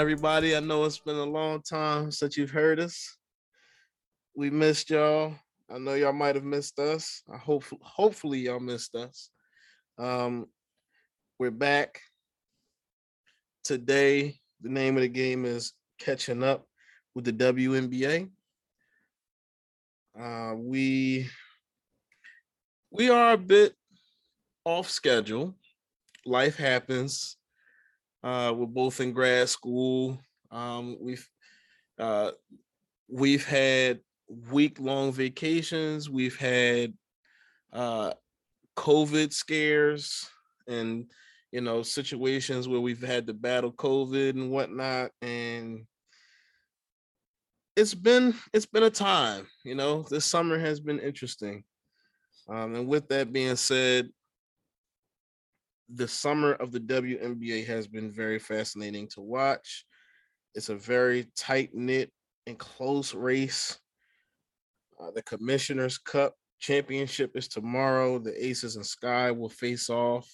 everybody? I know it's been a long time since you've heard us. We missed y'all. I know y'all might have missed us. I hope hopefully y'all missed us. Um, we're back today. The name of the game is catching up with the WNBA. Uh, we we are a bit off schedule. Life happens. Uh, we're both in grad school. Um, we've uh, we've had week long vacations. We've had uh, COVID scares and you know situations where we've had to battle COVID and whatnot. And it's been it's been a time. You know, this summer has been interesting. Um, and with that being said, the summer of the WNBA has been very fascinating to watch. It's a very tight knit and close race. Uh, the Commissioner's Cup championship is tomorrow. The Aces and Sky will face off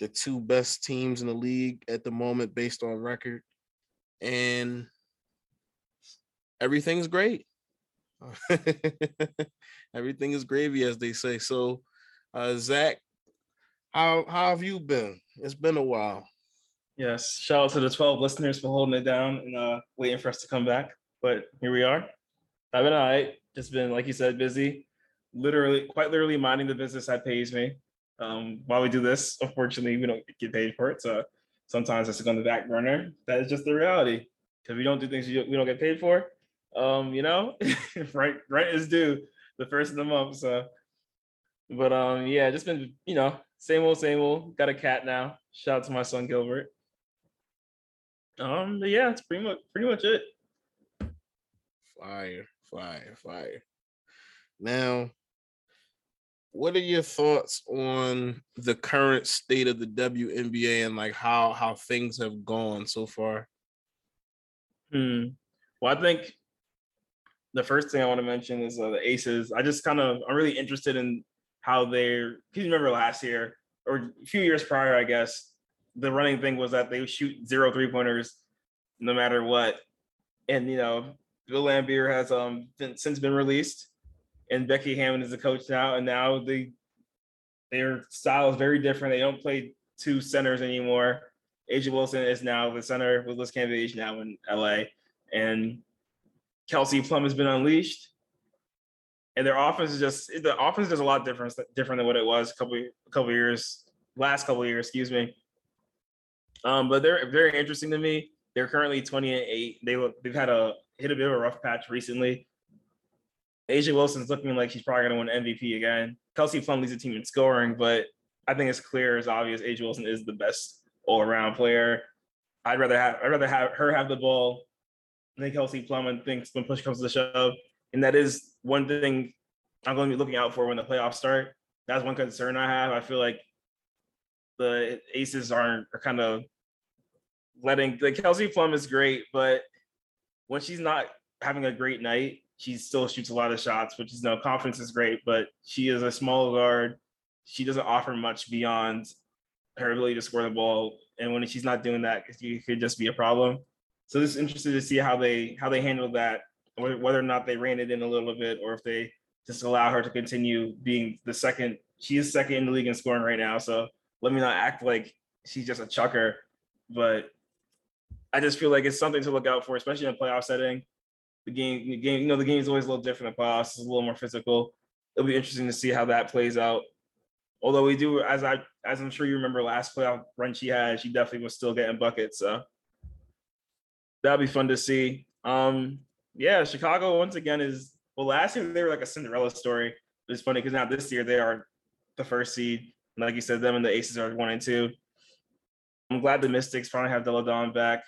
the two best teams in the league at the moment based on record. And everything's great. Everything is gravy, as they say. So, uh, Zach, how how have you been? It's been a while. Yes. Shout out to the 12 listeners for holding it down and uh, waiting for us to come back. But here we are. I've been all right. Just been, like you said, busy. Literally, quite literally minding the business that pays me. Um, while we do this, unfortunately, we don't get paid for it. So sometimes it's on the back burner. That is just the reality. Because we don't do things we don't get paid for. Um, you know, right, right is due the first of the month. So, but um, yeah, just been, you know, same old, same old. Got a cat now. Shout out to my son Gilbert. Um, yeah, it's pretty much pretty much it. Fire, fire, fire. Now, what are your thoughts on the current state of the WNBA and like how how things have gone so far? Hmm. Well, I think the first thing I want to mention is uh, the Aces. I just kind of I'm really interested in how they're. you remember last year or a few years prior, I guess the running thing was that they shoot zero three pointers no matter what. And you know, Bill Laimbeer has um been, since been released, and Becky Hammon is the coach now, and now they their style is very different. They don't play two centers anymore. A'ja Wilson is now the center with Liz Cambage now in LA, and Kelsey Plum has been unleashed. And their offense is just the offense is a lot different different than what it was a couple a couple years last couple years, excuse me. Um, but they're very interesting to me. They're currently 20 and 8. They they've had a hit a bit of a rough patch recently. A'ja Wilson's looking like she's probably gonna win MVP again. Kelsey Plum leads the team in scoring, but I think it's clear as obvious A'ja Wilson is the best all-around player. I'd rather have I'd rather have her have the ball than Kelsey Plum and thinks when push comes to shove. And that is one thing I'm going to be looking out for when the playoffs start. That's one concern I have. I feel like the Aces aren't are kind of letting like Kelsey Plum is great, but when she's not having a great night, she still shoots a lot of shots, which is no confidence is great, but she is a small guard. She doesn't offer much beyond her ability to score the ball. And when she's not doing that, it could just be a problem. So just interested to see how they how they handle that, whether or not they ran it in a little bit, or if they just allow her to continue being the second. She is second in the league in scoring right now. So let me not act like she's just a chucker, but I just feel like it's something to look out for, especially in a playoff setting. The game, the game, you know, the game is always a little different in playoffs. It's a little more physical. It'll be interesting to see how that plays out. Although we do, as I, as I'm sure you remember, last playoff run she had, she definitely was still getting buckets. So that'll be fun to see. Um, yeah, Chicago once again is well. Last year they were like a Cinderella story. It's funny because now this year they are the first seed. Like you said, them and the Aces are one and two. I'm glad the Mystics finally have Delle Donne back.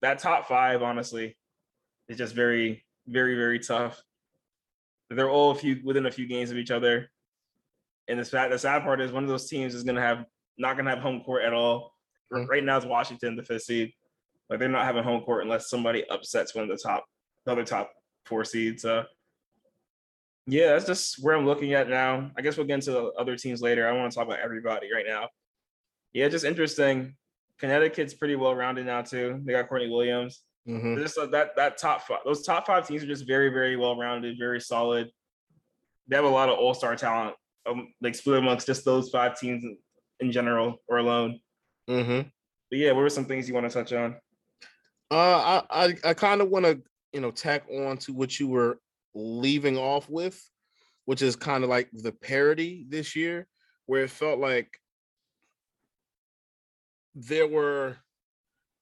That top five, honestly, is just very, very, very tough. They're all a few within a few games of each other. And the sad, the sad part is one of those teams is gonna have not gonna have home court at all. Mm-hmm. Right now it's Washington, the fifth seed. Like they're not having home court unless somebody upsets one of the top, the other top four seeds. Uh, yeah, that's just where I'm looking at now. I guess we'll get into the other teams later. I want to talk about everybody right now. Yeah, just interesting. Connecticut's pretty well rounded now too. They got Courtney Williams. Mhm. Just uh, that that top five, those top five teams are just very very well rounded, very solid. They have a lot of all star talent, um, like split amongst just those five teams in, in general or alone. Mhm. But yeah, what were some things you want to touch on? Uh, I I, I kind of want to you know tack on to what you were leaving off with, which is kind of like the parody this year, where it felt like there were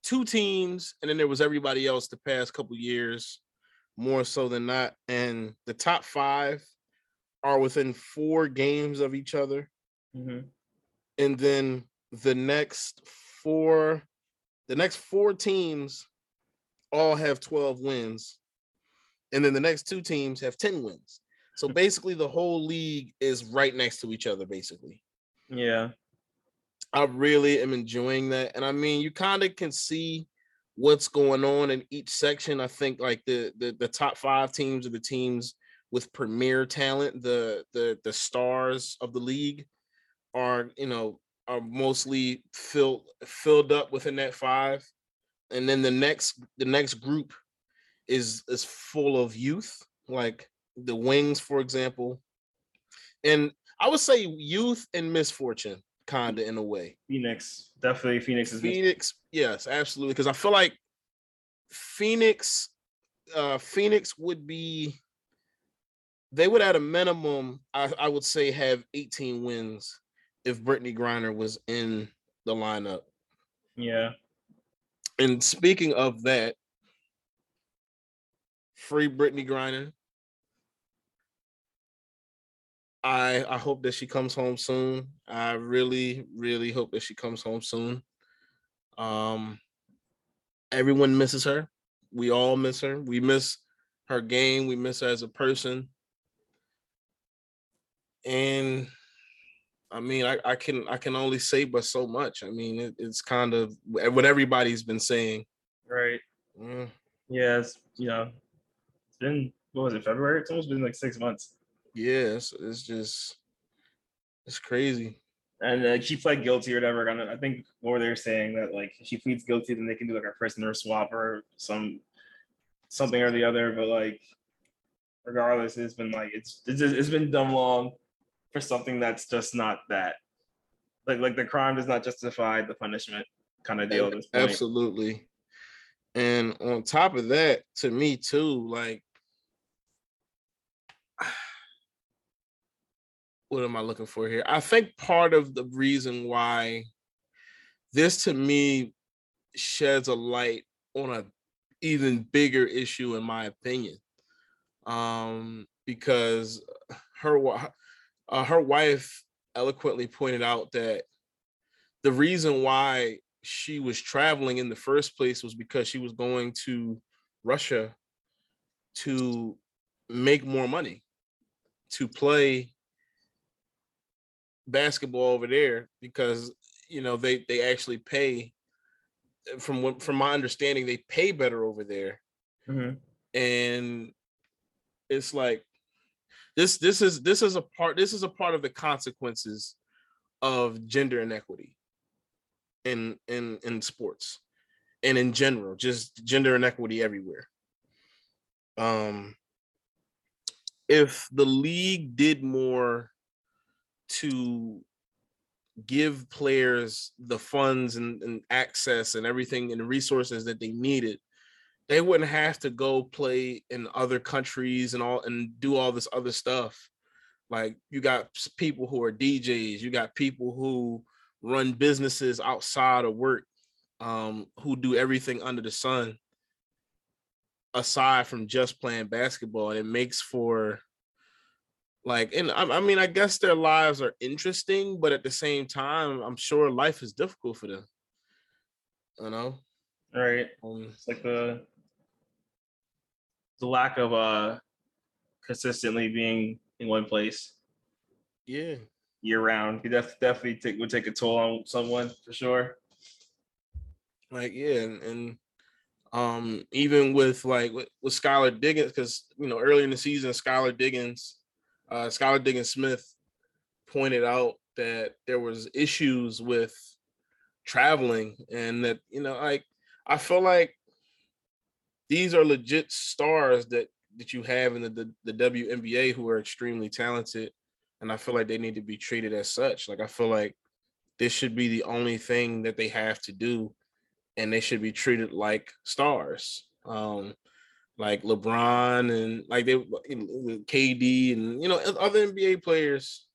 two teams, and then there was everybody else the past couple years, more so than not, and the top five are within four games of each other, Mhm. and then the next four, the next four teams all have 12 wins. And then the next two teams have 10 wins. So basically the whole league is right next to each other, basically. Yeah, I really am enjoying that. And I mean, you kind of can see what's going on in each section. I think like the, the the top five teams are the teams with premier talent, the the the stars of the league are, you know, are mostly filled filled up within that five. And then the next the next group is is full of youth, like the wings, for example. And I would say youth and misfortune, kind of in a way. Phoenix definitely Phoenix is Phoenix, yes, absolutely. Because I feel like Phoenix, uh, Phoenix would be, they would at a minimum, I, I would say, have 18 wins if Brittney Griner was in the lineup. yeah. And speaking of that, free Brittney Griner. I I hope that she comes home soon. I really, really hope that she comes home soon. Um everyone misses her. We all miss her. We miss her game. We miss her as a person. And I mean, I, I can I can only say but so much. I mean, it, it's kind of what everybody's been saying. Right. Mm, Yeah, it's you know, it's been what was it, February? It's almost been like six months. yeah, it's, it's just it's crazy. And uh, she pled guilty or whatever. I think what were they saying that like she pleads guilty, then they can do like a prisoner swap or some something or the other. But like, regardless, it's been like it's it's, it's been dumb long for something that's just not that. Like like the crime does not justify the punishment kind of deal. Absolutely. And on top of that, to me too, like what am I looking for here? I think part of the reason why this to me sheds a light on a even bigger issue in my opinion. Um because her uh, her wife eloquently pointed out that the reason why she was traveling in the first place was because she was going to Russia to make more money to play basketball over there because you know they they actually pay from what from my understanding they pay better over there Mhm. and it's like this this is this is a part this is a part of the consequences of gender inequity in in in sports and in general just gender inequity everywhere. Um if the league did more to give players the funds and, and access and everything and resources that they needed they wouldn't have to go play in other countries and all and do all this other stuff like you got people who are djs you got people who run businesses outside of work um who do everything under the sun aside from just playing basketball and it makes for like and I, I mean i guess their lives are interesting but at the same time i'm sure life is difficult for them you know Right. um, It's like the the lack of uh consistently being in one place yeah year round. Could def- definitely take would take a toll on someone for sure. like yeah and, and um even with like with, with Skylar Diggins because you know early in the season Skylar Diggins uh Skylar Diggins Smith pointed out that there was issues with traveling and that you know like I feel like these are legit stars that that you have in the, the, the WNBA who are extremely talented and I feel like they need to be treated as such. Like I feel like this should be the only thing that they have to do and they should be treated like stars. Um like LeBron and like they KD and you know other NBA players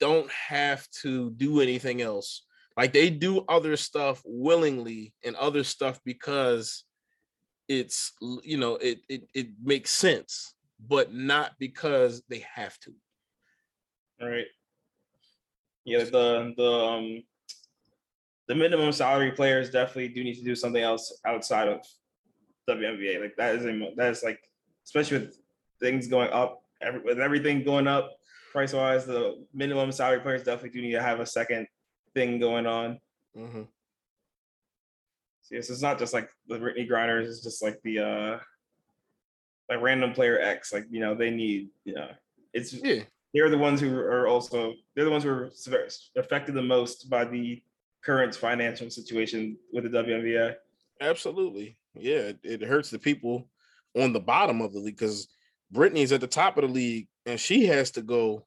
don't have to do anything else. Like they do other stuff willingly and other stuff because it's you know it it it makes sense, but not because they have to. All right. Yeah, the the um the minimum salary players definitely do need to do something else outside of WNBA. Like that is a, that is like especially with things going up, every, with everything going up price wise, the minimum salary players definitely do need to have a second thing going on. Mm-hmm. So yes, it's not just like the Brittney Griners. It's just like the uh like random player X. Like you know they need you know it's Yeah. they're the ones who are also they're the ones who are affected the most by the current financial situation with the WNBA. Absolutely. Yeah, it, it hurts the people on the bottom of the league because Brittney's at the top of the league and she has to go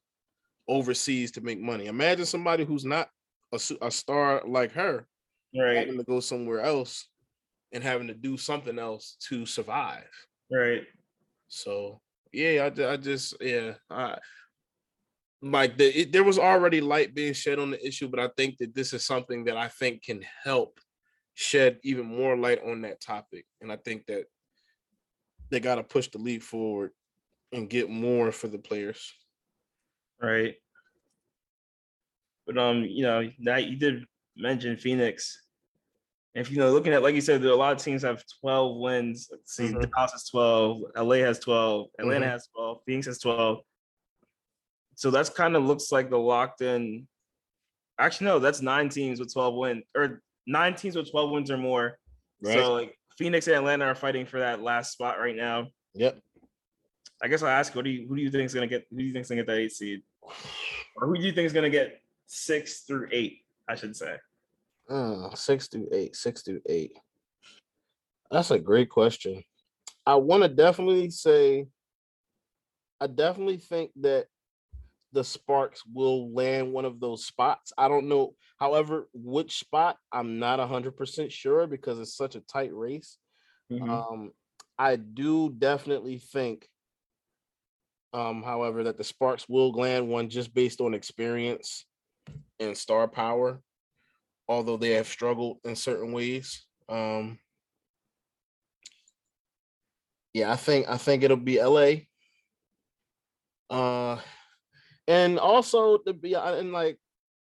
overseas to make money. Imagine somebody who's not a, a star like her Right, having to go somewhere else and having to do something else to survive. right. So yeah, I, I just yeah, I like the it, there was already light being shed on the issue, but I think that this is something that I think can help shed even more light on that topic, and I think that they got to push the league forward and get more for the players. Right. But um, you know, that you did mention Phoenix. If you know, looking at like you said, there are a lot of teams have 12 wins. Let's see, Mhm. Dallas has 12, LA has 12, Atlanta Mhm. has 12, Phoenix has 12. So that's kind of looks like the locked in. Actually, no, that's nine teams with 12 wins, or nine teams with 12 wins or more. Right. So like Phoenix and Atlanta are fighting for that last spot right now. yep. I guess I'll ask, what do you who do you think is gonna get who do you think is gonna get that eight seed? Or who do you think is gonna get six through eight, I should say. Uh, six through eight, six through eight. That's a great question. I want to definitely say, I definitely think that the Sparks will land one of those spots. I don't know, however, which spot. I'm not hundred percent sure because it's such a tight race. Mhm. Um, I do definitely think, um, however, that the Sparks will land one just based on experience and star power, although they have struggled in certain ways. Um, yeah, I think I think it'll be LA. Uh, and also to be uh, and like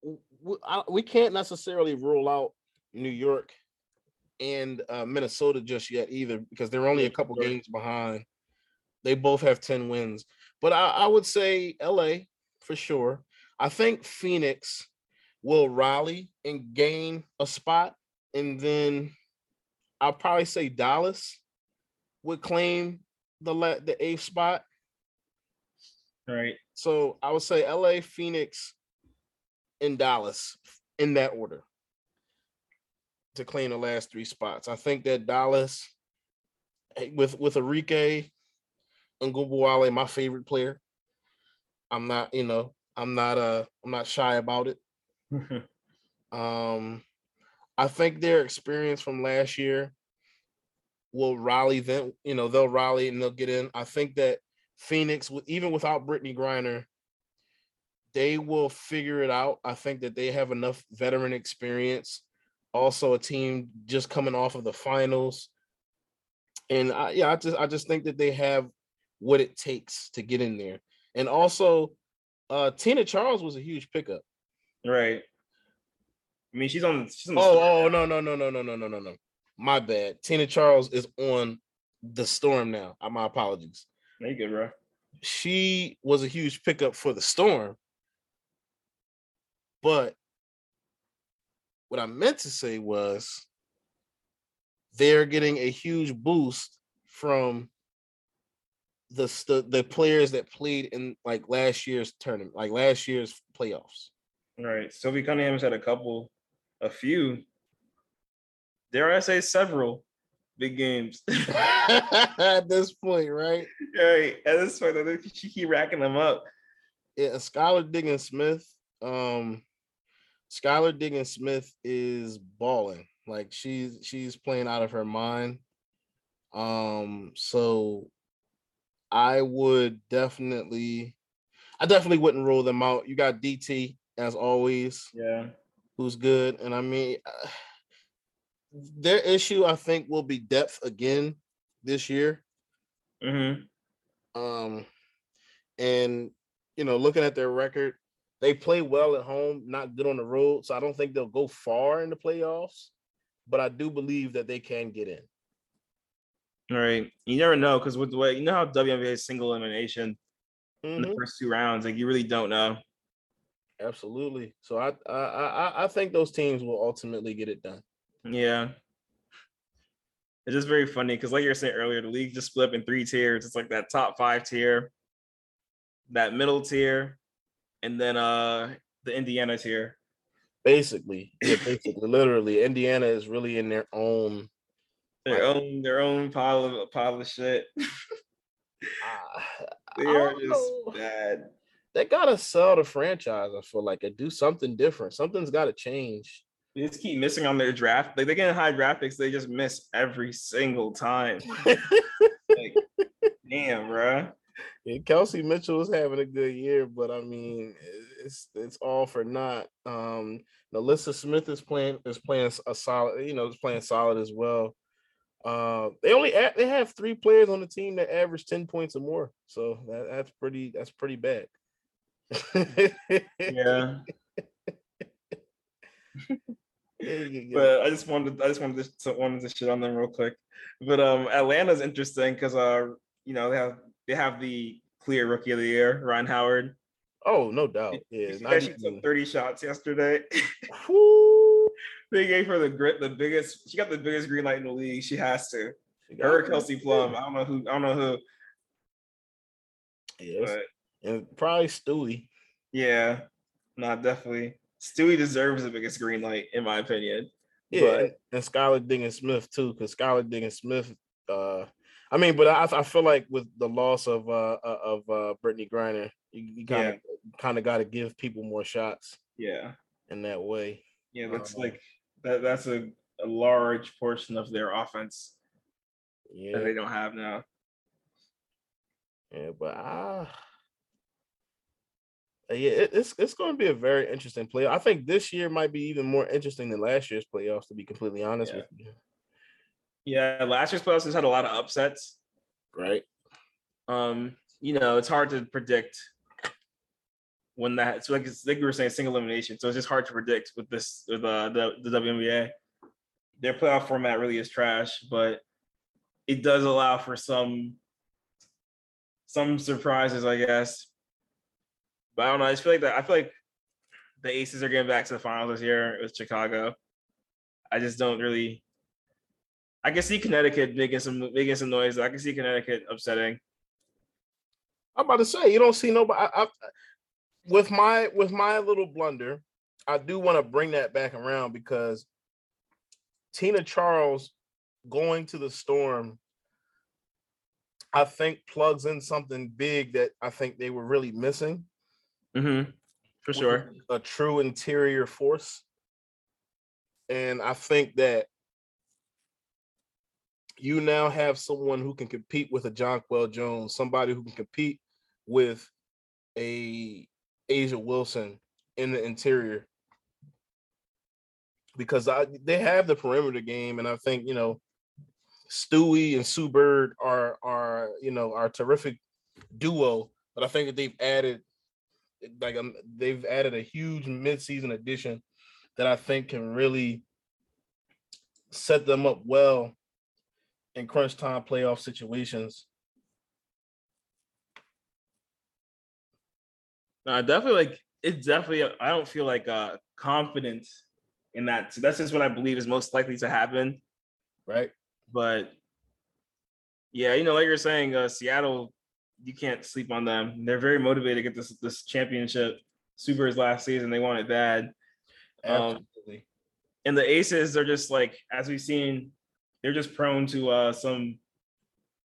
w- w- I- we can't necessarily rule out New York and uh, Minnesota just yet either because they're only a couple games behind. They both have 10 wins. But I, I would say LA for sure. I think Phoenix will rally and gain a spot. And then I'll probably say Dallas would claim the la- the eighth spot. Right. So I would say LA, Phoenix, and Dallas in that order to claim the last three spots. I think that Dallas with with Enrique and Ngubuale, my favorite player. I'm not, you know, I'm not uh I'm not shy about it. Um I think their experience from last year will rally them, you know, they'll rally and they'll get in. I think that Phoenix, with even without Brittney Griner, they will figure it out. I think that they have enough veteran experience. Also, a team just coming off of the finals, and I, yeah, I just I just think that they have what it takes to get in there. And also, uh Tina Charles was a huge pickup. Right. I mean, she's on. She's on oh, oh no no, no, no, no, no, no, no, no. My bad. Tina Charles is on the Storm now. Uh, my apologies. No, you good, bro. She was a huge pickup for the Storm, but what I meant to say was they're getting a huge boost from the st- the players that played in like last year's tournament, like last year's playoffs. Right. Sophie Cunningham's had a couple a few, dare I say, several big games. At this point, right? right. At this point, I think she keep racking them up. Yeah, Skylar Diggins Smith. Um, Skylar Diggins Smith is balling. Like she's she's playing out of her mind. Um, so I would definitely, I definitely wouldn't rule them out. You got DT as always. Yeah, who's good, and I mean, uh, their issue I think will be depth again this year. Mm-hmm. Um, and you know, looking at their record, they play well at home, not good on the road. So I don't think they'll go far in the playoffs, but I do believe that they can get in. All right. You never know because with the way you know how WNBA is single elimination mm-hmm. in the mm-hmm. first two rounds, like you really don't know. Absolutely. So I I I, I think those teams will ultimately get it done. Yeah. It's just very funny because, like you were saying earlier, the league just split up in three tiers. It's like that top five tier, that middle tier, and then uh the Indiana tier. Basically, yeah, basically, literally, Indiana is really in their own, their own, their own pile of pile of shit. uh, they are just know. bad. They gotta sell the franchise. I feel like and do something different. Something's got to change. They just keep missing on their draft. Like they get high draft picks, they just miss every single time. like, damn, bro. Yeah, Kelsey Mitchell is having a good year, but I mean, it's it's all for naught. Um, NaLyssa Smith is playing is playing a solid, you know, is playing solid as well. Uh, they only they have three players on the team that average ten points or more, so that, that's pretty that's pretty bad. yeah. but I just wanted I just wanted to wanted to shit on them real quick. But um Atlanta's interesting because uh you know they have they have the clear rookie of the year, Rhyne Howard. Oh, no doubt. Yeah, she took 30 shots yesterday. they gave her the grit, the biggest. She got the biggest green light in the league. She has to. Her Kelsey Plum. I don't know who. I don't know who. Yes, and probably Stewie. Yeah, not definitely. Stewie deserves the biggest green light, in my opinion. Yeah, but, and, Skylar Diggins Smith too, because Skylar Diggins Smith. Uh, I mean, but I, I feel like with the loss of uh, uh of uh Brittney Griner, you kind of kind of got to give people more shots. Yeah, in that way. Yeah, that's um, like that. That's a, a large portion of their offense. Yeah, that they don't have now. Yeah, but ah. Uh, yeah, it, it's it's going to be a very interesting playoff. I think this year might be even more interesting than last year's playoffs. To be completely honest yeah. with you. Yeah, last year's playoffs has had a lot of upsets. Right. Um, you know, it's hard to predict when that. So like, like we were saying, single elimination. So it's just hard to predict with this with uh, the the WNBA. Their playoff format really is trash, but it does allow for some some surprises, I guess. But I don't know. I just feel like that. I feel like the Aces are getting back to the finals this year with Chicago. I just don't really. I can see Connecticut making some making some noise. I can see Connecticut upsetting. I'm about to say you don't see nobody. I, I, with my with my little blunder, I do want to bring that back around because Tina Charles going to the Storm, I think plugs in something big that I think they were really missing. Mm-hmm. For sure. A true interior force. And I think that you now have someone who can compete with a Jonquel Jones, somebody who can compete with a A'ja Wilson in the interior. Because I, they have the perimeter game, and I think you know Stewie and Sue Bird are are you know are terrific duo. But I think that they've added like um, they've added a huge midseason addition that I think can really set them up well in crunch time playoff situations. Uh, definitely like it's definitely I don't feel like uh confident in that. So that's just what I believe is most likely to happen. Right. But yeah, you know, like you're saying, uh Seattle you can't sleep on them. They're very motivated to get this this championship. Super's last season, they want it bad. Um, Absolutely. And the Aces are just like as we've seen, they're just prone to uh some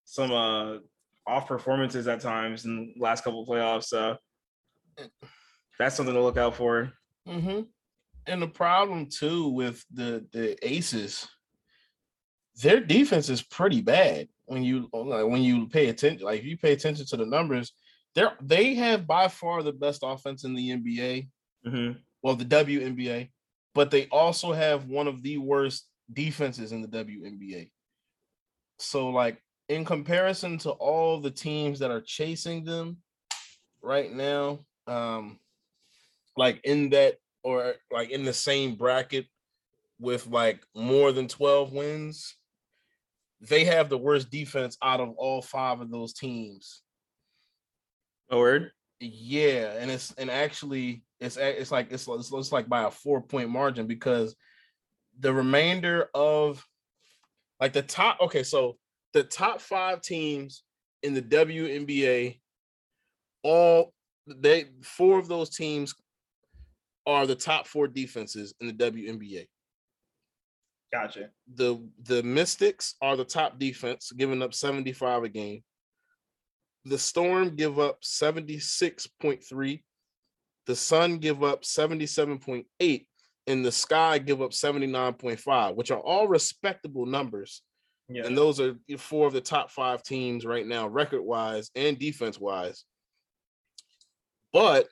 some uh off performances at times in the last couple of playoffs. So that's something to look out for. Mm-hmm. And the problem too with the the Aces, their defense is pretty bad when you like, when you pay attention. Like if you pay attention to the numbers, they're they have by far the best offense in the NBA. Mm-hmm. Well, the WNBA, but they also have one of the worst defenses in the WNBA. So, like in comparison to all the teams that are chasing them right now, um, like in that or like in the same bracket with like more than 12 wins, they have the worst defense out of all five of those teams. A word? Yeah, and it's and actually it's it's like it's it's, it's like by a four point margin because the remainder of like the top okay, so the top five teams in the WNBA, all they four of those teams are the top four defenses in the WNBA. Gotcha. The the Mystics are the top defense, giving up 75 a game. The Storm give up 76.3. The Sun give up 77.8. And the Sky give up 79.5, which are all respectable numbers. Yeah. And those are four of the top five teams right now, record wise and defense wise. But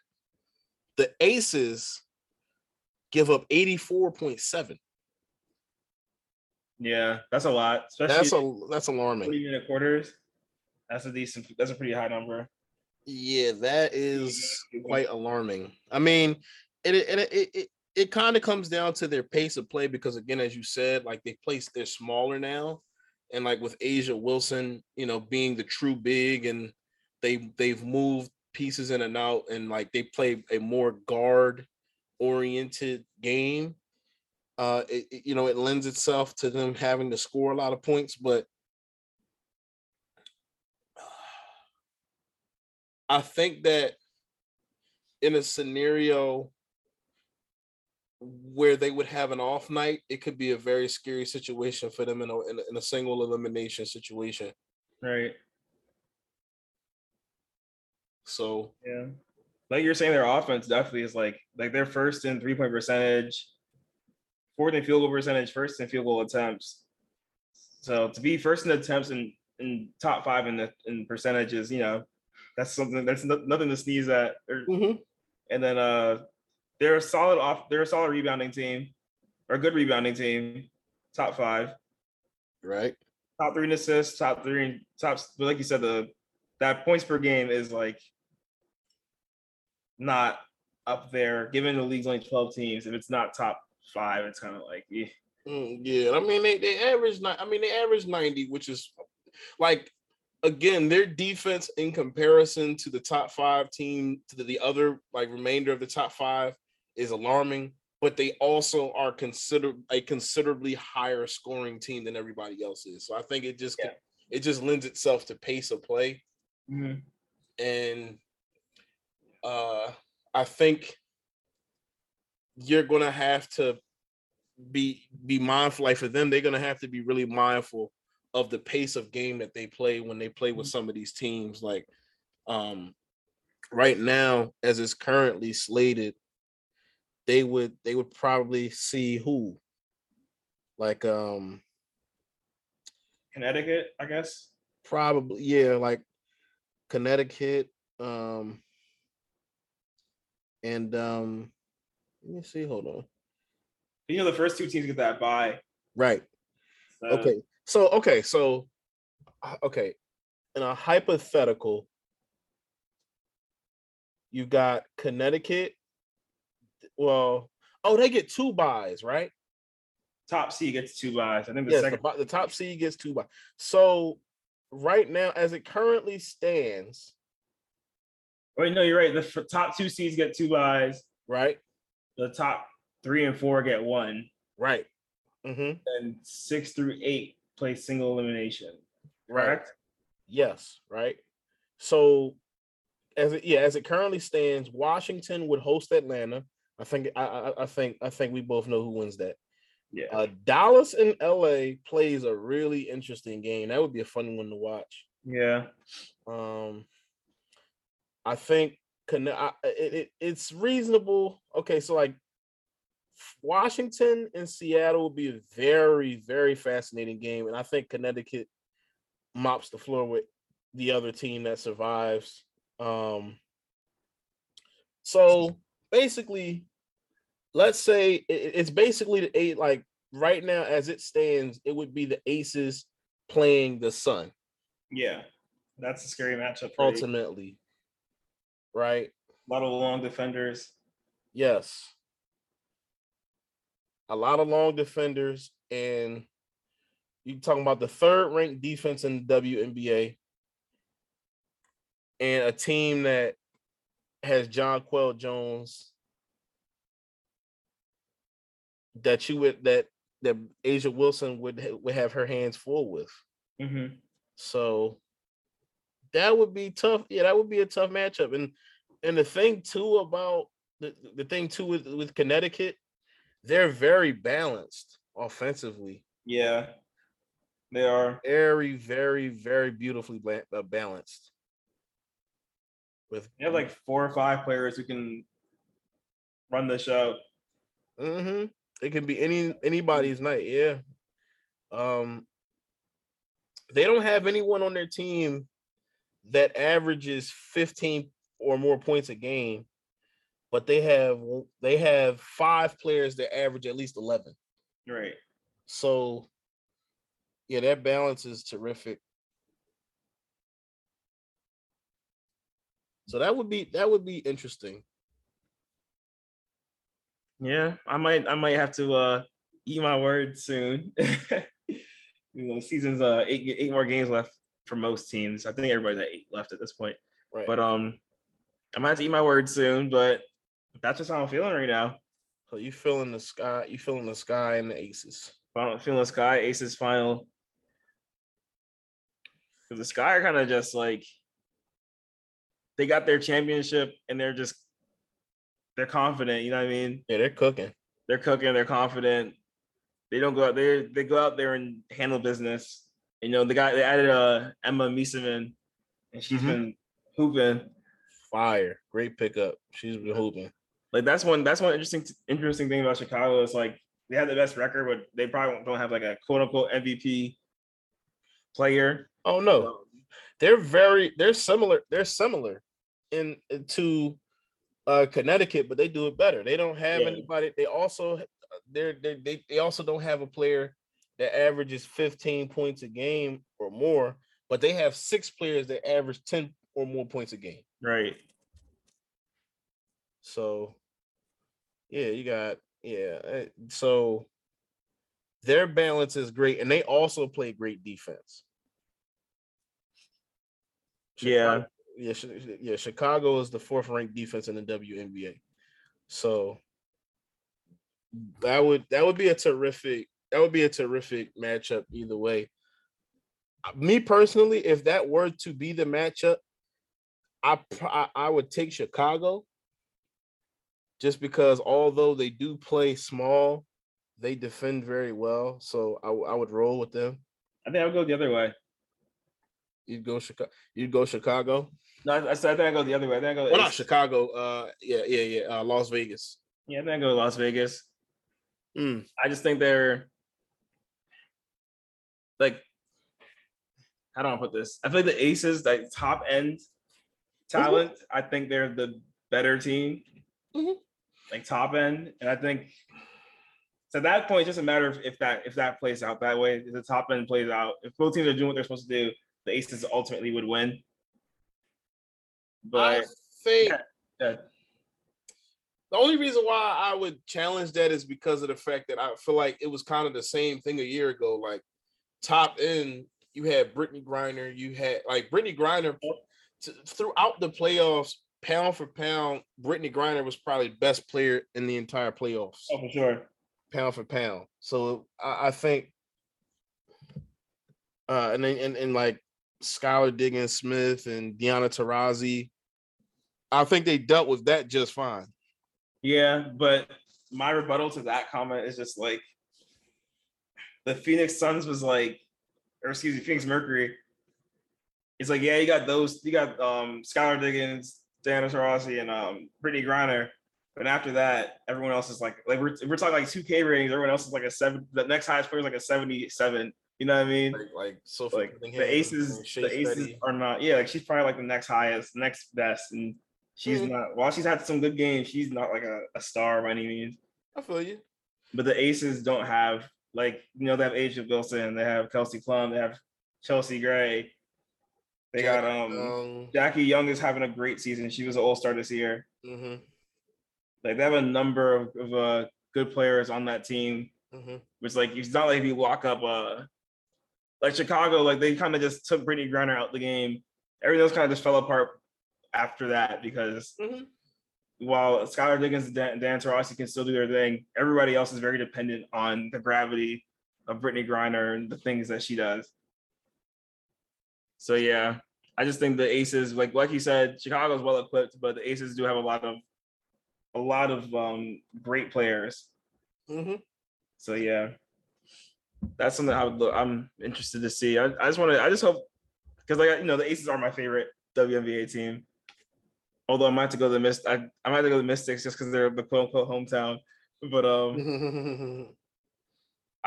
the Aces give up 84.7. yeah, that's a lot. Especially That's a that's alarming. Three minute quarters. That's a decent that's a pretty high number. Yeah, that is quite alarming. I mean, it it it it, it kind of comes down to their pace of play because again, as you said, like they place they're smaller now, and like with A'ja Wilson, you know, being the true big, and they they've moved pieces in and out, and like they play a more guard oriented game. Uh, it, it- you know, it lends itself to them having to score a lot of points, but I think that in a scenario where they would have an off night, it could be a very scary situation for them in a, in a, in a single elimination situation. Right. So Yeah. Like you're saying, their offense definitely is like like they're first in three point percentage, fourth in field goal percentage, first in field goal attempts. So to be first in attempts and in top five in the in percentages, you know, that's something that's no, nothing to sneeze at. Or- mhm, And then uh they're a solid off, they're a solid rebounding team, or a good rebounding team, top five, right. top three in assists, top three in top. But like you said, the that points per game is like not up there. Given the league's only twelve teams, if it's not top five, it's kind of like eh. Mm, yeah, I mean they they average. I mean they average ninety, which is like again their defense in comparison to the top five team to the, the other like remainder of the top five is alarming. But they also are considered a considerably higher scoring team than everybody else is. So I think it just Yeah. it just lends itself to pace of play. and uh I think you're gonna have to be be mindful. Like for them, they're gonna have to be really mindful of the pace of game that they play when they play with some of these teams. Like um right now, as it's currently slated, they would they would probably see who like um Connecticut, I guess. probably yeah like connecticut um and um let me see hold on You know, the first two teams get that bye. right so- okay so okay so uh, okay in a hypothetical you got connecticut well oh they get two byes right top C gets two byes. I think the yes second. bu- the top C gets two byes so right now as it currently stands Wait, no, you're right. The top two seeds get two byes. right The top three and four get one, right hmm and six through eight play single elimination. right Yes, right. So as it, yeah, as it currently stands, Washington would host Atlanta. I think I, I I think I think we both know who wins that. Yeah. Uh, Dallas and LA plays a really interesting game. That would be a fun one to watch. Yeah. Um, I think Conne- I, it, it, it's reasonable. Okay, so like Washington and Seattle will be a very, very fascinating game, and I think Connecticut mops the floor with the other team that survives. Um, so basically, let's say it- it's basically the eight. Like right now, as it stands, it would be the Aces playing the Sun Yeah. That's a scary matchup. For ultimately, right? A lot of long defenders. Yes. A lot of long defenders, and you're talking about the third ranked defense in the WNBA, and a team that has Jonquel Jones that you would that that A'ja Wilson would would have her hands full with. Mm-hmm. So that would be tough. Yeah, that would be a tough matchup. And and the thing too about the, the thing too with, with Connecticut, they're very balanced offensively. Yeah. They are. Very, very, very beautifully uh, balanced. With They have like four or five players who can run the show. Mm-hmm. It can be any anybody's night, yeah. Um they don't have anyone on their team that averages 15 or more points a game, but they have they have five players that average at least 11. Right. So yeah, that balance is terrific. So that would be that would be interesting. Yeah. I might I might have to uh eat my words soon. you know, season's uh eight eight more games left for most teams. I think everybody's at eight left at this point. Right. But um I might have to eat my words soon, but that's just how I'm feeling right now. so you feeling the sky, you feeling the sky and the aces. Final feeling the sky aces final. 'Cause the sky are kind of just like they got their championship and they're just they're confident, you know what I mean? Yeah, they're cooking. They're cooking, they're confident. They don't go out there, they go out there and handle business. You know, the guy they added uh Emma Meesseman and she's Mhm. been hooping. Fire. Great pickup. She's been hooping. Like that's one that's one interesting interesting thing about Chicago is like they have the best record, but they probably don't have like a quote unquote MVP player. Oh no. Um, they're very they're similar. They're similar in uh, to uh Connecticut, but they do it better. They don't have Yeah. anybody. They also uh, they're, they they they also don't have a player that averages 15 points a game or more, but they have six players that average 10 or more points a game. Right. So, yeah, you got yeah. uh, So their balance is great, and they also play great defense. Yeah. Chicago- yeah, Chi- yeah. Chicago is the fourth ranked defense in the WNBA. So that would that would be a terrific that would be a terrific matchup either way. Uh, Me personally, if that were to be the matchup, I I, I would take Chicago just because although they do play small, they defend very well. So I, I would roll with them. I think I'll go the other way. You'd go Chicago. You'd go Chicago. No, I, I said I think I go the other way. I think I go. Well, not Chicago. Uh, yeah, yeah, yeah. Uh, Las Vegas. Yeah, I think I go Las Vegas. Mm. I just think they're like how do I put this? I feel like the Aces, like top end talent, I think they're the better team. Mhm. Like top end. And I think so at that point, it's just a matter of if that if that plays out that way. If the top end plays out, if both teams are doing what they're supposed to do, the Aces ultimately would win. But I But think yeah, the only reason why I would challenge that is because of the fact that I feel like it was kind of the same thing a year ago. Like top end, you had Brittney Griner, you had like Brittney Griner throughout the playoffs, pound for pound. Brittney Griner was probably the best player in the entire playoffs, oh for sure. pound for pound. So I, I think, uh, and then and, and like Skylar Diggins Smith and Diana Taurasi, I think they dealt with that just fine. Yeah, but my rebuttal to that comment is just like the Phoenix Suns was like, or excuse me, Phoenix Mercury. It's like, yeah, you got those, you got um Skylar Diggins, Diana Taurasi, and um Brittney Griner. But after that, everyone else is like, like we're, we're talking like 2K ratings. Everyone else is like a seven. The next highest player is like a 77. You know what I mean? Like, like so like the aces, the aces are not. Yeah, like she's probably like the next highest, next best, and she's Mhm. not. While she's had some good games, she's not like a, a star by any means. I feel you. But the aces don't have like you know they have A'ja Wilson, they have Kelsey Plum, they have Chelsea Gray. They got um Jackie Young is having a great season. She was an All Star this year. hmm Like they have a number of, of uh, good players on that team. hmm Which like it's not like if you lock up uh like Chicago, like they kind of just took Brittney Griner out the game. Everything else kind of just fell apart after that because Mhm. while Skylar Diggins and Dan, Dan Taurasi can still do their thing, everybody else is very dependent on the gravity of Brittney Griner and the things that she does. So yeah, I just think the Aces, like like you said, Chicago's well equipped, but the Aces do have a lot of a lot of um great players. hmm So yeah, that's something I would look. I'm interested to see. I, I just want to. I just hope because like you know the Aces are my favorite WNBA team. Although I might have to go to the Mist. I, I might have to go to the Mystics just because they're the quote unquote hometown. But um,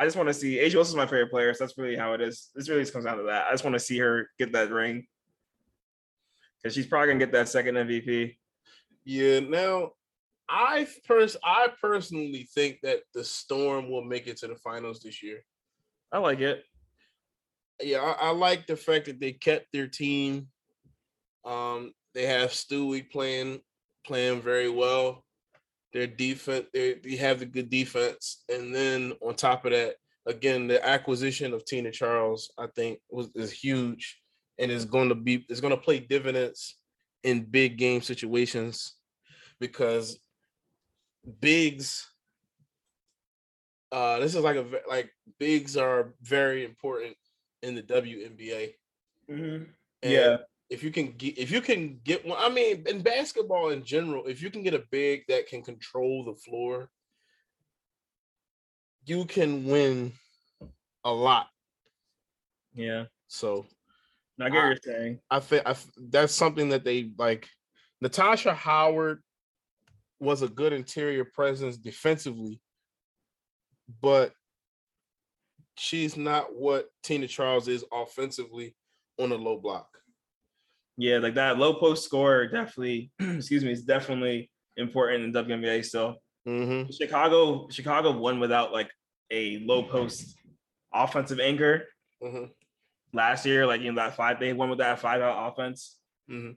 I just want to see. A'ja Wilson's my favorite player. So that's really how it is. This really just comes down to that. I just want to see her get that ring because she's probably gonna get that second MVP. yeah. Now, I pers I personally think that the Storm will make it to the finals this year. I like it. yeah, I, I like the fact that they kept their team. Um, they have Stewie playing playing very well. Their defense, they, have the good defense, and then on top of that, again, the acquisition of Tina Charles, I think, was is huge, and is going to be is going to play dividends in big game situations because bigs. Uh, this is like a like bigs are very important in the WNBA. Mhm. And Yeah. If you can get if you can get one, I mean, in basketball in general, if you can get a big that can control the floor, you can win a lot. Yeah. So I get what you're saying. I think I, that's something that they like. Natasha Howard was a good interior presence defensively, but she's not what Tina Charles is offensively on a low block. Yeah, like that low post score definitely, excuse me, is definitely important in WNBA still. Mm-hmm. Chicago, Chicago won without like a low post offensive anchor Mm-hmm. last year. Like in that five, they won with that five out offense, Mhm.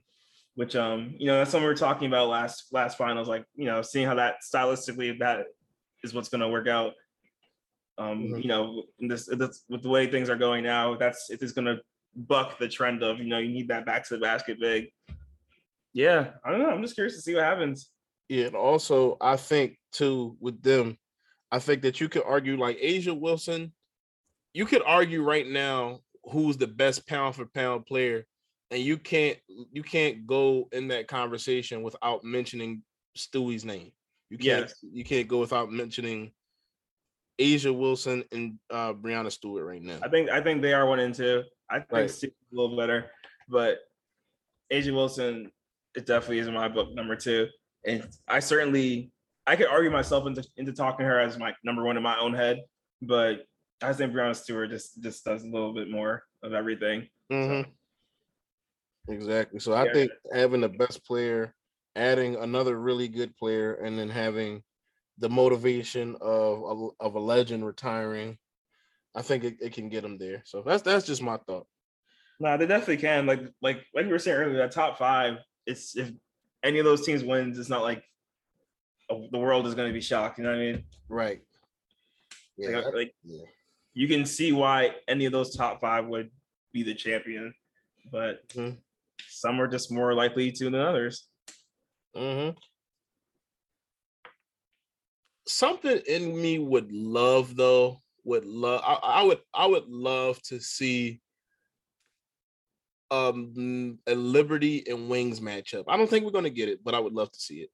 which um, you know, that's something we were talking about last last finals. Like, you know, seeing how that stylistically that is what's gonna work out. Um, Mhm. you know, in this, this with the way things are going now, that's it is gonna buck the trend of you know you need that back to the basket big. Yeah, I don't know. I'm just curious to see what happens. Yeah, and also I think too with them, I think that you could argue like A'ja Wilson, you could argue right now who's the best pound for pound player, and you can't you can't go in that conversation without mentioning Stewie's name. You can't Yes. you can't go without mentioning A'ja Wilson and uh Breanna Stewart right now. I think I think they are one and two. I think Right. Steve's a little better, but A'ja Wilson, it definitely is in my book number two. And I certainly I could argue myself into into talking her as my number one in my own head, but I think Breanna Stewart just just does a little bit more of everything. Mhm. Exactly. So I think having the best player, adding another really good player, and then having the motivation of a, of a legend retiring, I think it, it can get them there. So that's that's just my thought. No, they definitely can. Like like like we were saying earlier, that top five. It's if any of those teams wins, it's not like the world is going to be shocked. You know what I mean? Right. Yeah. Like, like yeah. you can see why any of those top five would be the champion, but Mhm. some are just more likely to than others. Mhm. Something in me would love though, would love I, I would I would love to see um a Liberty and Wings matchup. I don't think we're gonna get it, but I would love to see it.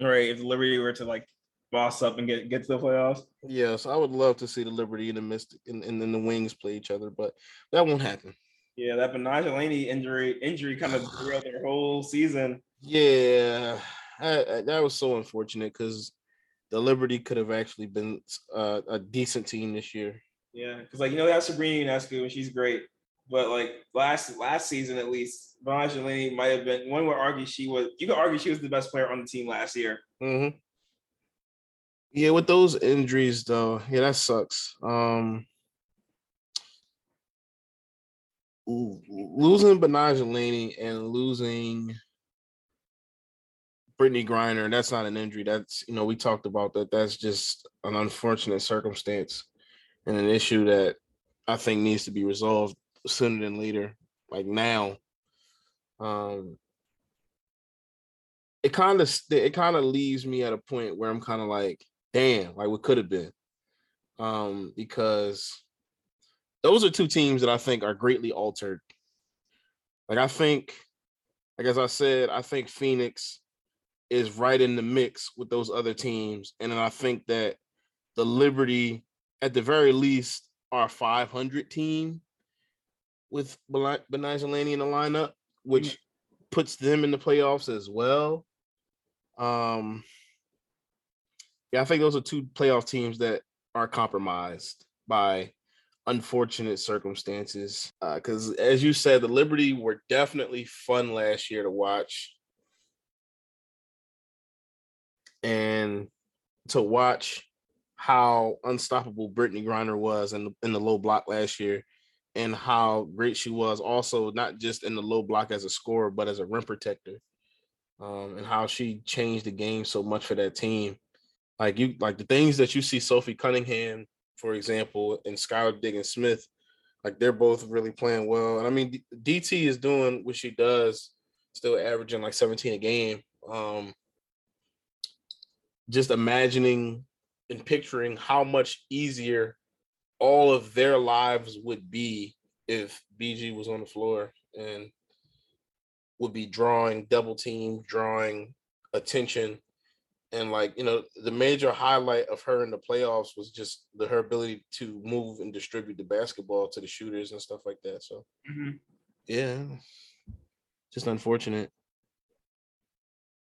All right, if Liberty were to like boss up and get get to the playoffs. Yes, I would love to see the Liberty and the Mystic and, and then the Wings play each other, but that won't happen. Yeah, that Betnijah Laney injury injury kind of derailed their whole season. Yeah, I, I, that was so unfortunate because the Liberty could have actually been uh, a decent team this year. Yeah, because like you know they have Sabrina Ionescu and she's great, but like last last season at least, Laney might have been one would argue she was you could argue she was the best player on the team last year. Mm-hmm. Yeah, with those injuries though, yeah, that sucks. Um losing Betnijah Laney and losing Brittney Griner, that's not an injury. That's you know, we talked about that. That's just an unfortunate circumstance and an issue that I think needs to be resolved sooner than later, like now. Um it kind of it kind of leaves me at a point where I'm kind of like, damn, like what could have been. Um, because those are two teams that I think are greatly altered. Like I think, like as I said, I think Phoenix is right in the mix with those other teams, and then I think that the Liberty, at the very least, are 500 team with Betnijah Laney in the lineup, which mm-hmm. puts them in the playoffs as well. Um, yeah, I think those are two playoff teams that are compromised by unfortunate circumstances. Because uh, as you said, the Liberty were definitely fun last year to watch. And to watch how unstoppable Brittney Griner was in the, in the low block last year and how great she was also not just in the low block as a scorer, but as a rim protector. Um, and how she changed the game so much for that team. Like you, like the things that you see Sophie Cunningham, for example, and Skylar Diggins Smith, like they're both really playing well. And I mean, DT is doing what she does, still averaging like 17 a game. Um, just imagining and picturing how much easier all of their lives would be if BG was on the floor and would be drawing double team, drawing attention. And like you know the major highlight of her in the playoffs was just the her ability to move and distribute the basketball to the shooters and stuff like that. So mm-hmm. yeah just unfortunate.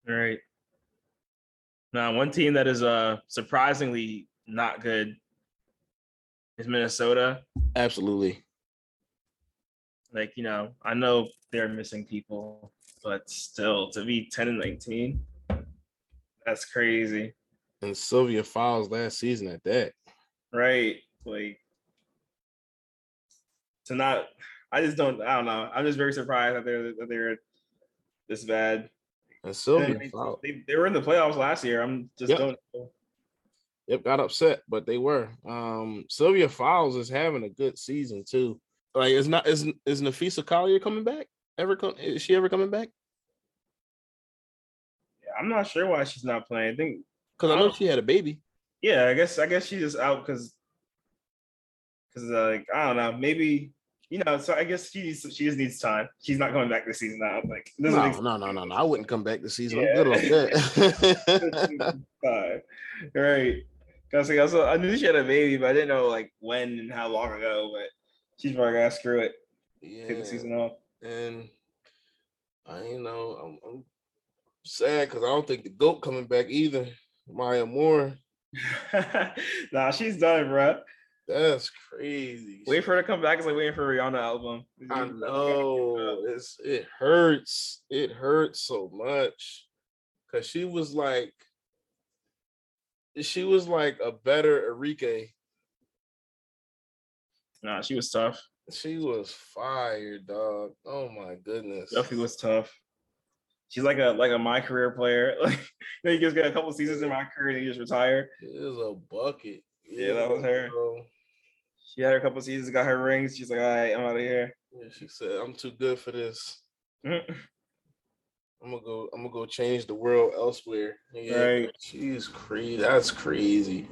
All right now one team that is uh surprisingly not good is minnesota absolutely like you know i know they're missing people but still to be 10 and 19 that's crazy. And Sylvia Fowles last season at that. Right. Like to not I just don't I don't know. I'm just very surprised that they're that they're this bad. And Sylvia they. They, were in the playoffs last year. I'm just yep. don't know. Yep, got upset, but they were. Um Sylvia Fowles is having a good season too. Like is not is is Napheesa Collier coming back? Ever come is she ever coming back? Yeah, I'm not sure why she's not playing. I think because I know she had a baby. Yeah, I guess I guess she's just out because because uh, like I don't know, maybe you know. So I guess she needs she just needs time. She's not coming back this season now. Like no, no, no, no, no. I wouldn't come back this season. Yeah. I'm good on that. right. Cause like, also, I knew she had a baby, but I didn't know like when and how long ago. But she's probably gonna screw it. Yeah. Take the season off. And I you know I'm, I'm sad because I don't think the goat coming back either. Maya Moore. nah, she's done, bro. That's crazy. Wait for her to come back. It's like waiting for Rihanna album. I know. It's it hurts. It hurts so much. Cause she was like, she was like a better Arike. Nah, she was tough. She was fired, dog. Oh my goodness. Duffy was tough she's like a like a my career player. Like you, just get a couple seasons in my career and you just retire. It is a bucket. Yeah, that was her. She had her couple seasons, got her rings. She's like, all right, I'm out of here. Yeah, she said, I'm too good for this. Mm-hmm. I'm gonna go. I'm gonna go change the world elsewhere. Yeah, right. She's crazy. That's crazy.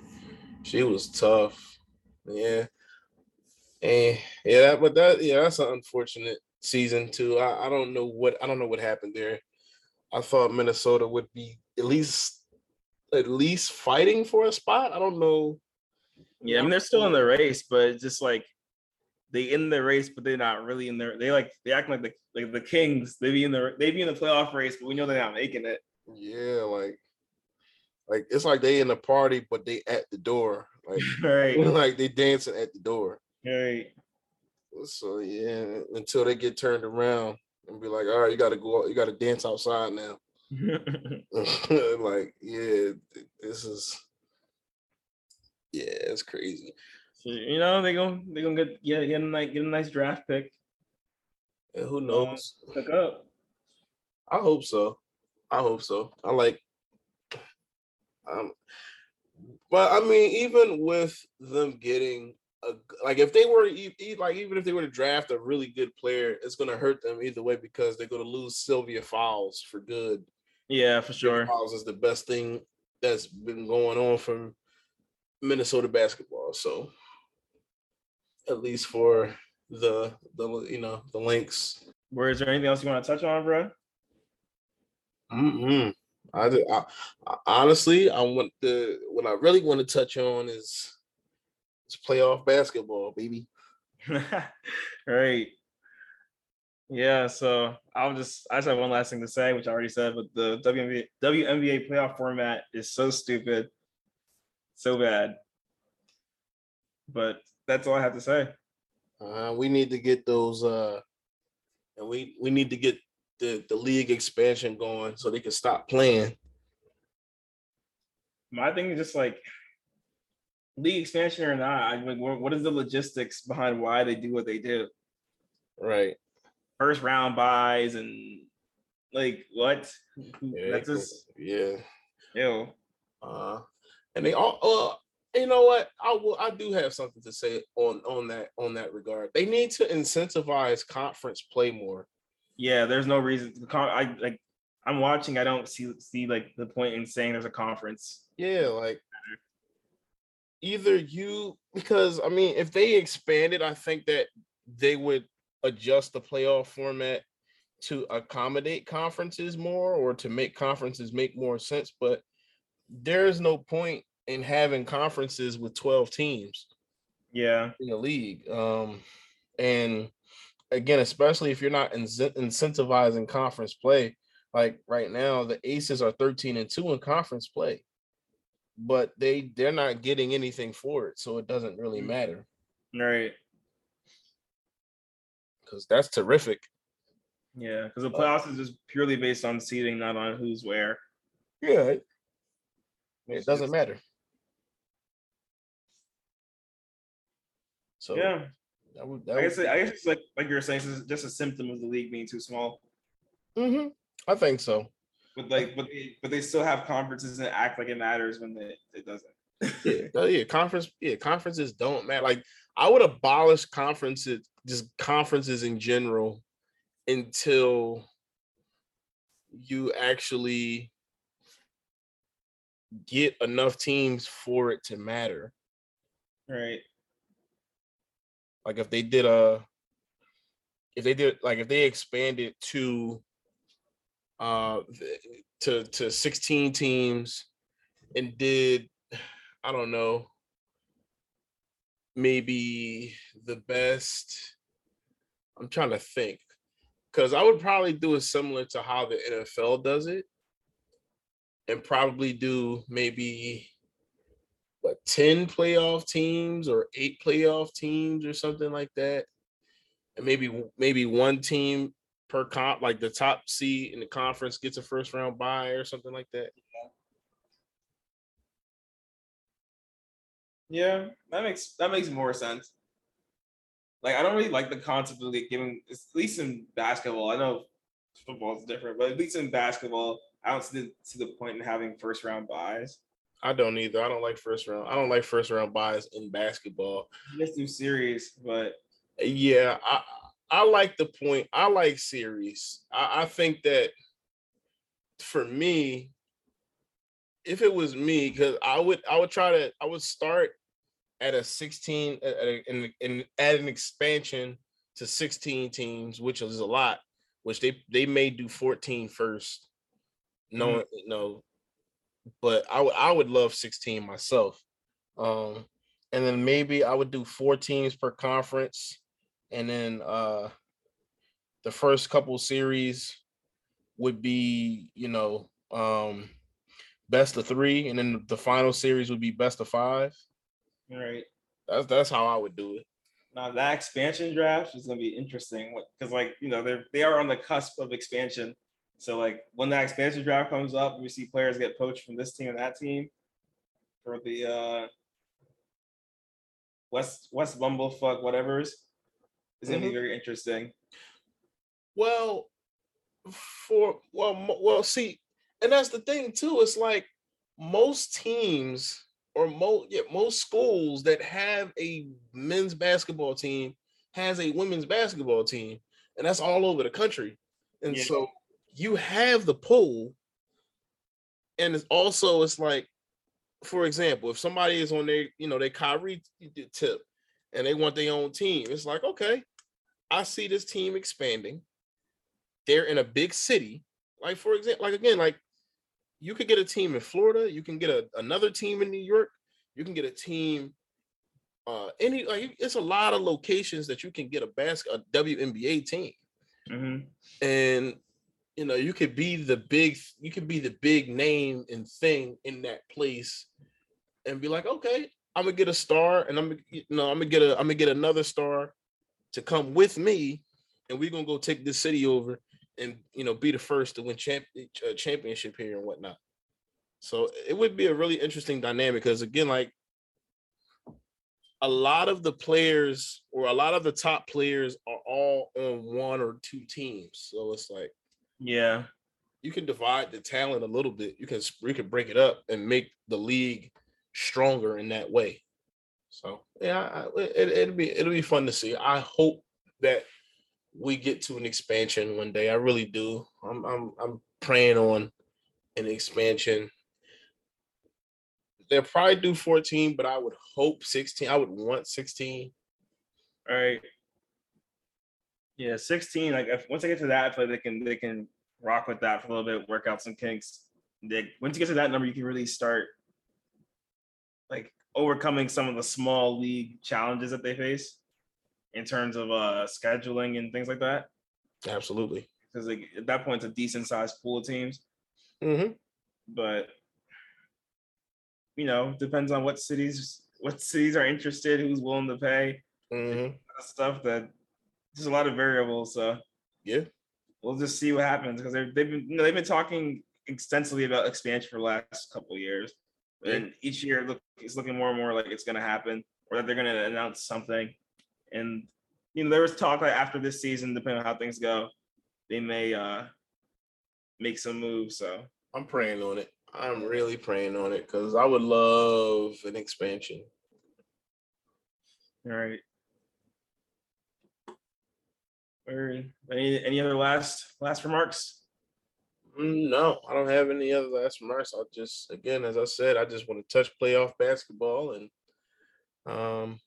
She was tough. Yeah. And yeah, but that yeah, that's an unfortunate season too. I, I don't know what I don't know what happened there. I thought Minnesota would be at least at least fighting for a spot. I don't know. Yeah, I mean they're still in the race, but just like they in the race, but they're not really in there. They like they act like the like the Kings. They be in the they be in the playoff race, but we know they're not making it. Yeah, like like it's like they in the party, but they at the door. Like right, like they dancing at the door. right. So yeah, until they get turned around and be like, all right, you gotta go, you gotta dance outside now. like, yeah, this is it's crazy. So, you know they gonna they gonna get yeah get a nice get a nice draft pick. Who knows? Pick up. I hope so. I hope so. I like um but I mean, even with them getting a like if they were like even if they were to draft a really good player, it's gonna hurt them either way because they're gonna lose Sylvia Fowles for good. Yeah, for Sylvia sure. Fowles is the best thing that's been going on from Minnesota basketball. So at least for the the you know the Lynx. Where is there anything else you want to touch on, bro? Mm-mm. I, did- I, I honestly, I want the what I really want to touch on is is playoff basketball, baby. right. Yeah, so I'll just I just have one last thing to say, which I already said, but the WNBA WNBA playoff format is so stupid, so bad. But that's all I have to say. Uh, we need to get those, uh, and we we need to get the the league expansion going so they can stop playing. My thing is just like league expansion or not, I mean, what is the logistics behind why they do what they do? Right. First round byes and like what? Yeah. That's just yeah. ew. Uh, and they all. Uh, you know what? I will. I do have something to say on on that on that regard. They need to incentivize conference play more. Yeah, there's no reason. I like. I'm watching. I don't see see like the point in saying there's a conference. Yeah, like either you because I mean, if they expanded, I think that they would adjust the playoff format to accommodate conferences more or to make conferences make more sense. But there's no point in having conferences with 12 teams Yeah, in the league. Um, and again, especially if you're not incent- incentivizing conference play, like right now, the Aces are 13 and 2 in conference play, but they they're not getting anything for it, so it doesn't really Mhm. matter right. because that's terrific. Yeah, because the playoffs is just purely based on seeding, not on who's where. Yeah, it, doesn't matter. So Yeah, that would, that I guess would- I guess it's like like you were saying, it's just a symptom of the league being too small. Mhm, I think so. But like, but they, but they still have conferences and act like it matters when it, it doesn't. yeah, yeah, conference, yeah, conferences don't matter. Like I would abolish conferences, just conferences in general, until you actually get enough teams for it to matter. Right. Like if they did a, if they did like if they expanded to, uh, to to sixteen teams, and did, I don't know, maybe the best. I'm trying to think, because I would probably do it similar to how the NFL does it, and probably do maybe what 10 playoff teams or eight playoff teams or something like that. And maybe maybe one team per comp, like the top seed in the conference gets a first round bye or something like that. Yeah, that makes that makes more sense. Like I don't really like the concept of like giving at least in basketball. I know football is different, but at least in basketball, I don't see the, see the point in having first round byes. I don't either. I don't like first round. I don't like first round byes in basketball. Let's do series, but Yeah, I I like the point. I like series. I, I think that for me, if it was me, because I would I would try to I would start at a 16 at a, in, in add an expansion to 16 teams, which is a lot, which they they may do 14 first. No, no, but I would I would love 16 myself. Um, and then maybe I would do four teams per conference, and then uh, the first couple series would be you know um, best of three, and then the final series would be best of five. Right. That's that's how I would do it. Now that expansion draft is gonna be interesting because, like, you know, they're they are on the cusp of expansion. So, like, when that expansion draft comes up, we see players get poached from this team and that team for the uh West West Bumblefuck whatever's. It's gonna Mhm. be very interesting. Well, for well, well, see, and that's the thing too. It's like most teams or most yeah, most schools that have a men's basketball team has a women's basketball team, and that's all over the country. And Yeah. so you have the pool, and it's also it's like, for example, if somebody is on their you know their Kyrie tip, and they want their own team, it's like okay, I see this team expanding they're in a big city. Like for example, like again, like you could get a team in Florida, you can get a, another team in New York, you can get a team uh any like it's a lot of locations that you can get a basket a WNBA team. Mhm. And you know, you could be the big you could be the big name and thing in that place and be like, okay, I'm gonna get a star and I'm gonna you know, I'm gonna get a I'm gonna get another star to come with me and we're gonna go take this city over and you know be the first to win champ- uh, championship here and whatnot. So it would be a really interesting dynamic because again, like a lot of the players or a lot of the top players are all on one or two teams. So it's like Yeah. you can divide the talent a little bit. You can you can break it up and make the league stronger in that way. So yeah, I, it, it'll be it'll be fun to see. I hope that we get to an expansion one day. I really do. I'm I'm I'm praying on an expansion. They'll probably do 14, but I would hope 16. I would want 16. All right. Yeah, 16. Like if once I get to that, I feel like they can they can rock with that for a little bit, work out some kinks. They, once you get to that number, you can really start like overcoming some of the small league challenges that they face in terms of uh scheduling and things like that. Absolutely. Because like at that point, it's a decent sized pool of teams. hmm But you know, depends on what cities what cities are interested, who's willing to pay, hmm stuff that there's a lot of variables. So Yeah. we'll just see what happens because they've been you know they've been talking extensively about expansion for the last couple of years, Yeah. and each year look it's looking more and more like it's going to happen or that they're going to announce something. And you know there was talk like after this season, depending on how things go, they may uh make some moves. So I'm praying on it. I'm really praying on it because I would love an expansion. all right. Any any other last last remarks? Mm, No, I don't have any other last remarks. I'll just, again, as I said, I just want to touch playoff basketball and um,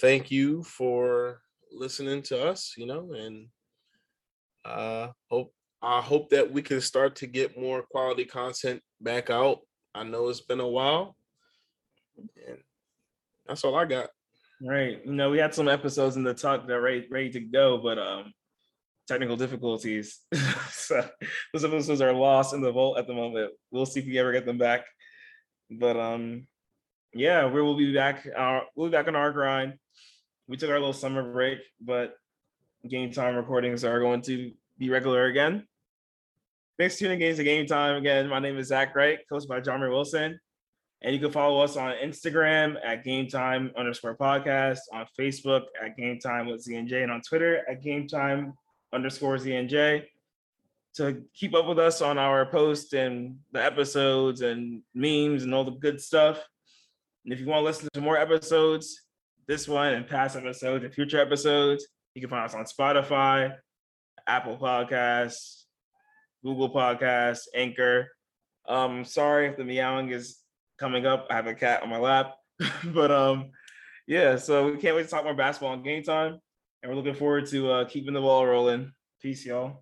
thank you for listening to us. You know, and uh, hope I hope that we can start to get more quality content back out. I know it's been a while, and that's all I got. Right. You know, we had some episodes in the talk that are ready, ready to go, but um technical difficulties. so those episodes are lost in the vault at the moment. We'll see if we ever get them back. But um yeah, we will be back. Our we'll be back on our grind. We took our little summer break, but game time recordings are going to be regular again. Thanks for tuning in to Game Time again. My name is Zach Wright, coached by John Wilson. And you can follow us on Instagram at Game Time underscore podcast, on Facebook at Game Time with ZNJ, and on Twitter at Game Time underscore ZNJ. To keep up with us on our posts and the episodes and memes and all the good stuff. And if you want to listen to more episodes, this one and past episodes and future episodes, you can find us on Spotify, Apple Podcasts, Google Podcasts, Anchor. Um, sorry if the meowing is coming up. I have a cat on my lap, but um, yeah. So we can't wait to talk more basketball on game time, and we're looking forward to uh, keeping the ball rolling. Peace, y'all.